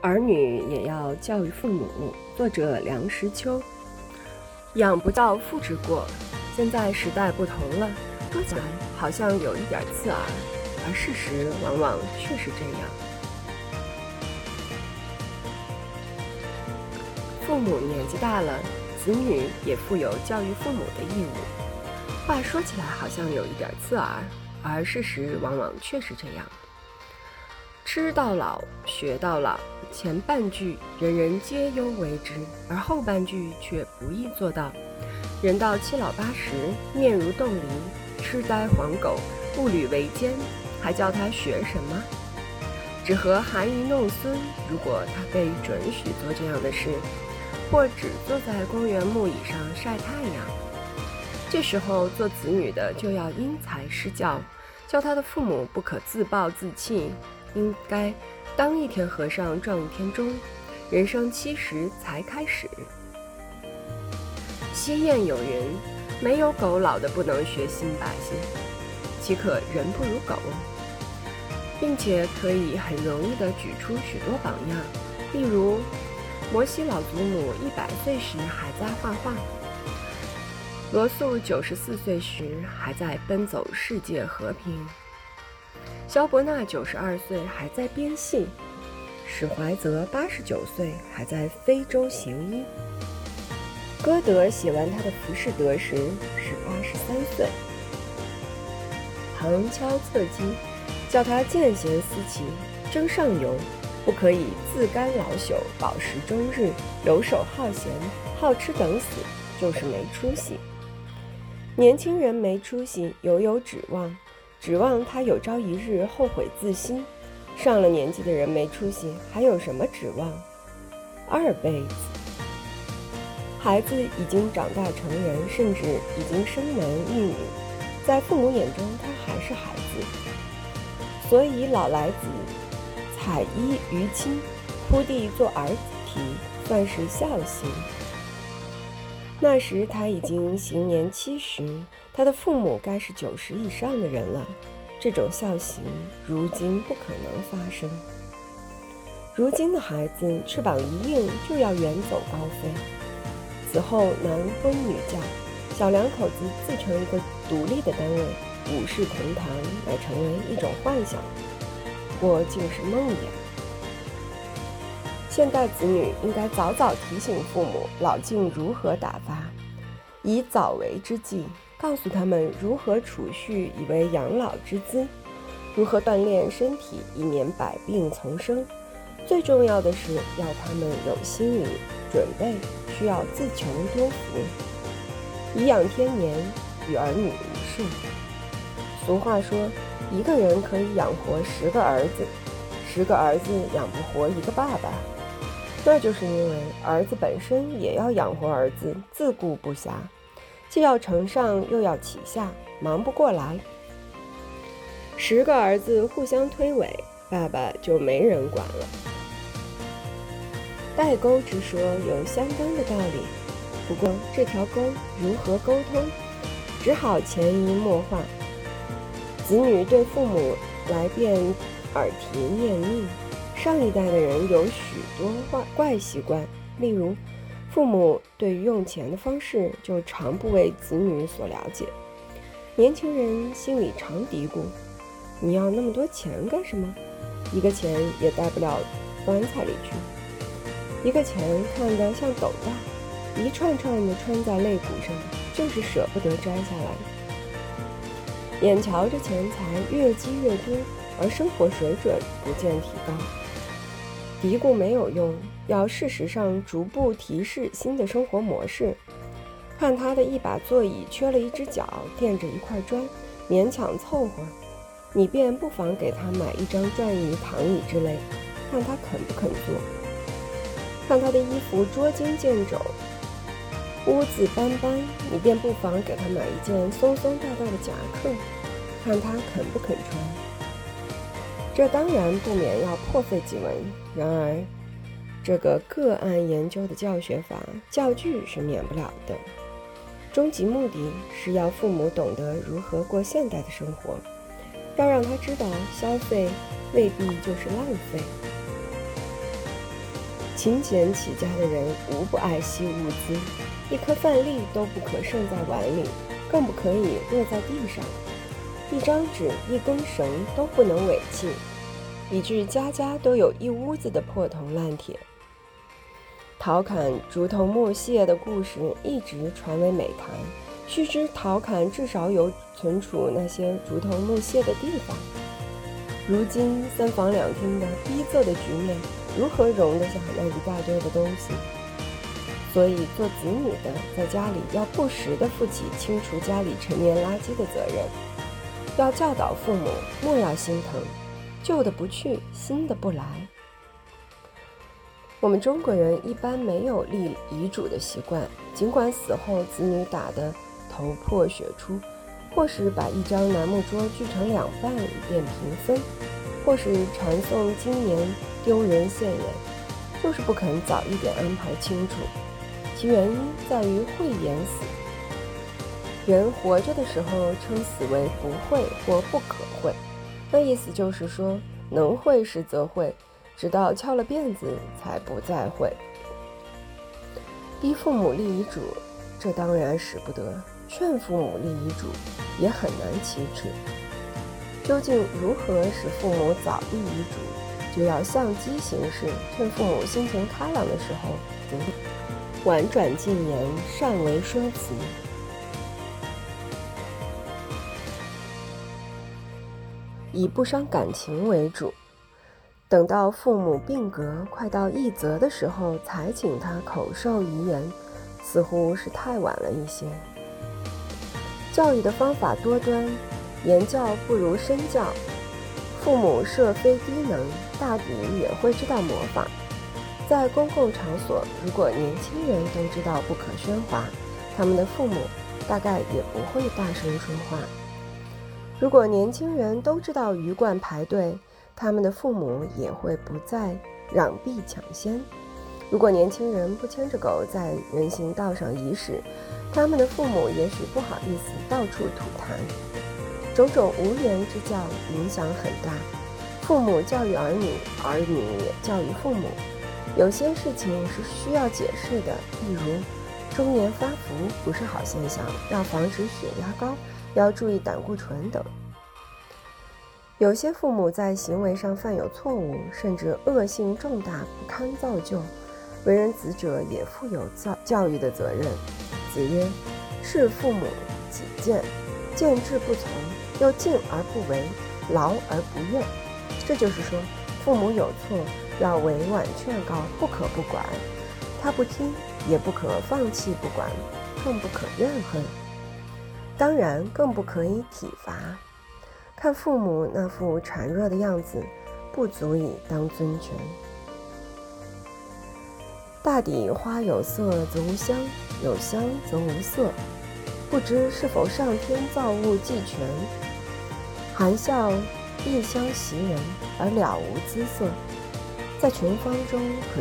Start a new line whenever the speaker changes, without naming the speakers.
儿女也要教育父母。作者梁实秋。养不教，父之过。现在时代不同了，说起来好像有一点刺耳，而事实往往确实这样。父母年纪大了，子女也负有教育父母的义务。话说起来好像有一点刺耳，而事实往往确实这样。吃到老，学到老。前半句人人皆忧为之，而后半句却不易做到。人到七老八十，面如冻梨，痴呆黄狗，步履维艰，还叫他学什么？只和含饴弄孙。如果他被准许做这样的事，或只坐在公园木椅上晒太阳，这时候做子女的就要因材施教，教他的父母不可自暴自弃。应该当一天和尚撞一天钟，人生七十才开始。西谚有云：“没有狗老的不能学新把戏，岂可人不如狗？”并且可以很容易地举出许多榜样，例如摩西老祖母一百岁时还在画画，罗素九十四岁时还在奔走世界和平。萧伯纳九十二岁还在编戏，史怀泽八十九岁还在非洲行医。歌德写完他的《浮士德》时是八十三岁。旁敲侧击，叫他见贤思齐，争上游，不可以自甘老朽，饱食终日，游手好闲，好吃等死，就是没出息。年轻人没出息，犹有指望。指望他有朝一日后悔自新，上了年纪的人没出息，还有什么指望？二辈子，孩子已经长大成人，甚至已经生男育女，在父母眼中他还是孩子，所以老来子采衣娱亲，铺地做儿子啼，算是孝行。那时他已经行年七十，他的父母该是九十以上的人了。这种孝行如今不可能发生。如今的孩子翅膀一硬就要远走高飞，此后男婚女嫁，小两口子自成一个独立的单位，五世同堂乃成为一种幻想，或竟是梦魇。现代子女应该早早提醒父母老境如何打发，以早为之计，告诉他们如何储蓄以为养老之资，如何锻炼身体以免百病丛生。最重要的是要他们有心理准备，需要自求多福。颐养天年，与儿女无事。俗话说，一个人可以养活十个儿子，十个儿子养不活一个爸爸。那就是因为儿子本身也要养活儿子，自顾不暇，既要承上又要启下，忙不过来。十个儿子互相推诿，爸爸就没人管了。代沟之说有相当的道理，不过这条沟如何沟通，只好潜移默化。子女对父母来便耳提面命。上一代的人有许多怪怪习惯，例如，父母对于用钱的方式就常不为子女所了解。年轻人心里常嘀咕：“你要那么多钱干什么？一个钱也带不了棺材里去。一个钱看得像斗大，一串串的穿在肋骨上，就是舍不得摘下来。眼瞧着钱财越积越多，而生活水准不见提高。”嘀咕没有用，要事实上逐步提示新的生活模式。看他的一把座椅缺了一只脚，垫着一块砖，勉强凑合，你便不妨给他买一张转椅、躺椅之类，看他肯不肯坐。看他的衣服捉襟见肘，污渍斑斑，你便不妨给他买一件松松大大的夹克，看他肯不肯穿。这当然不免要破费几文，然而，这个个案研究的教学法教具是免不了的。终极目的是要父母懂得如何过现代的生活，要让他知道消费未必就是浪费。勤俭起家的人无不爱惜物资，一颗饭粒都不可剩在碗里，更不可以落在地上；一张纸、一根绳都不能违弃，以致家家都有一屋子的破铜烂铁。陶侃竹头木屑的故事一直传为美谈。须知陶侃至少有存储那些竹头木屑的地方。如今三房两厅的逼仄的局面，如何容得下那一大堆的东西？所以做子女的在家里要不时地负起清除家里陈年垃圾的责任，要教导父母莫要心疼，旧的不去，新的不来。我们中国人一般没有立遗嘱的习惯，尽管死后子女打得头破血出，或是把一张楠木桌锯成两半以便平分，或是传颂经年丢人现眼，就是不肯早一点安排清楚。其原因在于讳言死。人活着的时候称死为不会或不可会，那意思就是说能会时则会。直到敲了辫子才不再会。逼父母立遗嘱，这当然使不得；劝父母立遗嘱，也很难启齿。究竟如何使父母早立遗嘱，就要相机行事，趁父母心情开朗的时候，婉转进言，善为说辞，以不伤感情为主。等到父母病革快到一则的时候，才请他口授遗言，似乎是太晚了一些。教育的方法多端，言教不如身教。父母设非低能，大抵也会知道模仿。在公共场所，如果年轻人都知道不可喧哗，他们的父母大概也不会大声说话。如果年轻人都知道鱼贯排队，他们的父母也会不再攘臂抢先。如果年轻人不牵着狗在人行道上遗屎，他们的父母也许不好意思到处吐痰。种种无言之教影响很大，父母教育儿女，儿女也教育父母。有些事情是需要解释的，例如中年发福不是好现象，要防止血压高，要注意胆固醇等。有些父母在行为上犯有错误，甚至恶性重大，不堪造就，为人子者也负有教教育的责任。子曰：“是父母己见，见志不从，又敬而不为，劳而不怨。”这就是说，父母有错，要委婉劝告，不可不管；他不听，也不可放弃不管，更不可怨恨。当然，更不可以体罚。看父母那副孱弱的样子，不足以当尊权。大抵花有色则无香，有香则无色，不知是否上天造物既全，含笑异香袭人，而了无姿色。在群芳中可